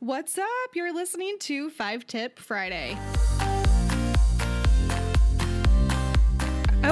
What's up? You're listening to Five Tip Friday.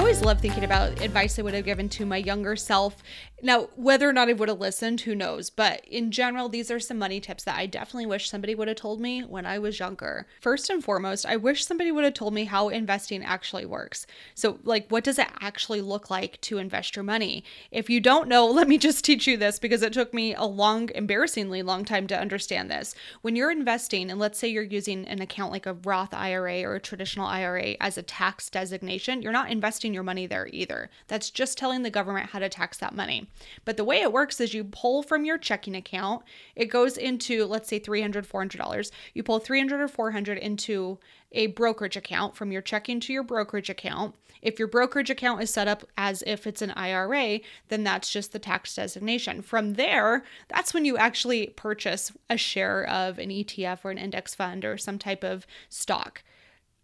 Always love thinking about advice I would have given to my younger self. Now, whether or not I would have listened, who knows? But in general, these are some money tips that I definitely wish somebody would have told me when I was younger. First and foremost, I wish somebody would have told me how investing actually works. So, like, what does it actually look like to invest your money? If you don't know, let me just teach you this because it took me a long, embarrassingly long time to understand this. When you're investing, and let's say you're using an account like a Roth IRA or a traditional IRA as a tax designation, you're not investing your money there either. That's just telling the government how to tax that money. But the way it works is you pull from your checking account, it goes into, let's say, $300, $400. You pull 300 or 400 into a brokerage account from your checking to your brokerage account. If your brokerage account is set up as if it's an IRA, then that's just the tax designation. From there, that's when you actually purchase a share of an ETF or an index fund or some type of stock.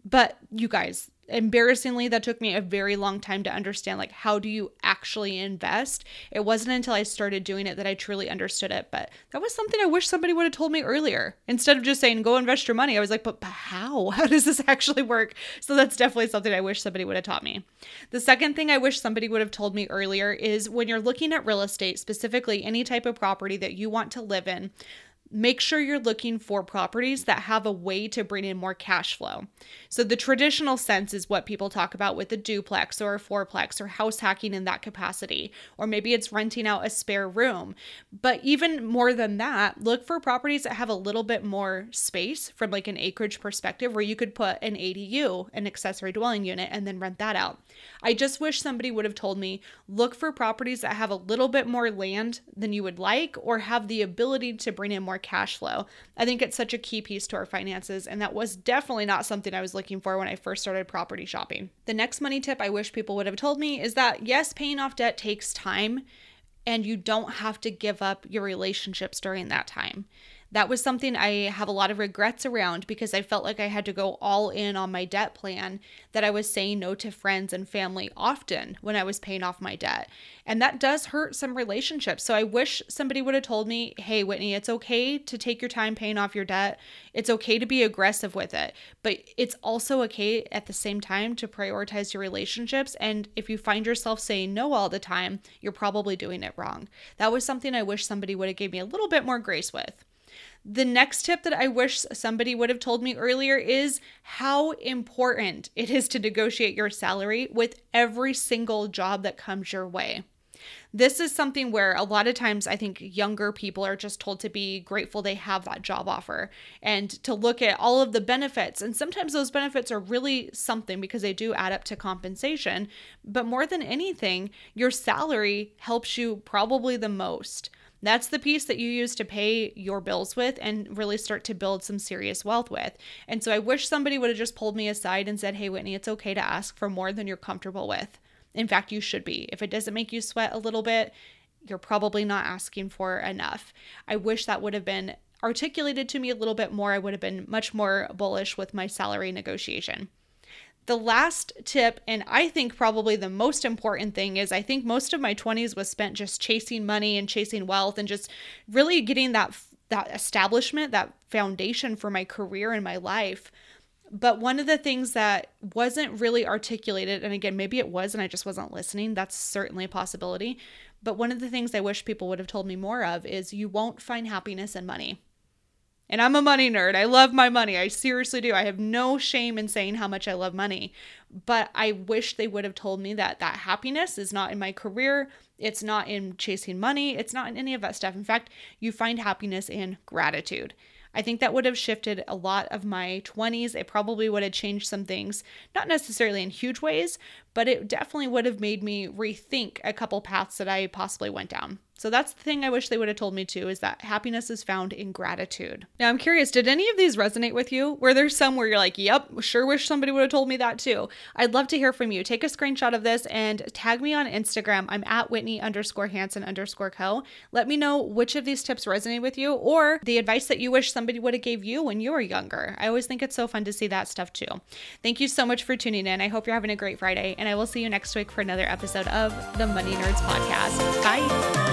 But you guys, embarrassingly that took me a very long time to understand like how do you actually invest? It wasn't until i started doing it that i truly understood it but that was something i wish somebody would have told me earlier. Instead of just saying go invest your money i was like but, but how? How does this actually work? So that's definitely something i wish somebody would have taught me. The second thing i wish somebody would have told me earlier is when you're looking at real estate specifically any type of property that you want to live in make sure you're looking for properties that have a way to bring in more cash flow. So, the traditional sense is what people talk about with a duplex or a fourplex or house hacking in that capacity, or maybe it's renting out a spare room. But even more than that, look for properties that have a little bit more space from like an acreage perspective where you could put an ADU, an accessory dwelling unit, and then rent that out. I just wish somebody would have told me look for properties that have a little bit more land than you would like or have the ability to bring in more cash flow. I think it's such a key piece to our finances, and that was definitely not something I was looking for when I first started property shopping. The next money tip I wish people would have told me is that yes, paying off debt takes time, and you don't have to give up your relationships during that time that was something I have a lot of regrets around because I felt like I had to go all in on my debt plan, that I was saying no to friends and family often when I was paying off my debt. And that does hurt some relationships. So I wish somebody would have told me, hey, Whitney, it's okay to take your time paying off your debt. It's okay to be aggressive with it, but it's also okay at the same time to prioritize your relationships. And if you find yourself saying no all the time, you're probably doing it wrong. That was something I wish somebody would have gave me a little bit more grace with. The next tip that I wish somebody would have told me earlier is how important it is to negotiate your salary with every single job that comes your way. This is something where a lot of times I think younger people are just told to be grateful they have that job offer and to look at all of the benefits. And sometimes those benefits are really something because they do add up to compensation. But more than anything, your salary helps you probably the most. That's the piece that you use to pay your bills with and really start to build some serious wealth with. And so I wish somebody would have just pulled me aside and said, Hey, Whitney, it's okay to ask for more than you're comfortable with. In fact, you should be. If it doesn't make you sweat a little bit, you're probably not asking for enough. I wish that would have been articulated to me a little bit more. I would have been much more bullish with my salary negotiation. The last tip, and I think probably the most important thing, is I think most of my 20s was spent just chasing money and chasing wealth and just really getting that that establishment, that foundation for my career and my life. But one of the things that wasn't really articulated, and again, maybe it was and I just wasn't listening, that's certainly a possibility. But one of the things I wish people would have told me more of is you won't find happiness in money. And I'm a money nerd. I love my money. I seriously do. I have no shame in saying how much I love money. But I wish they would have told me that that happiness is not in my career. It's not in chasing money. It's not in any of that stuff. In fact, you find happiness in gratitude. I think that would have shifted a lot of my 20s. It probably would have changed some things, not necessarily in huge ways, but it definitely would have made me rethink a couple paths that I possibly went down. So that's the thing I wish they would have told me too is that happiness is found in gratitude. Now I'm curious, did any of these resonate with you? Were there some where you're like, yep, sure wish somebody would have told me that too? I'd love to hear from you. Take a screenshot of this and tag me on Instagram. I'm at Whitney underscore Hansen underscore co. Let me know which of these tips resonate with you or the advice that you wish somebody would have gave you when you were younger. I always think it's so fun to see that stuff too. Thank you so much for tuning in. I hope you're having a great Friday and I will see you next week for another episode of the Money Nerds Podcast. Bye.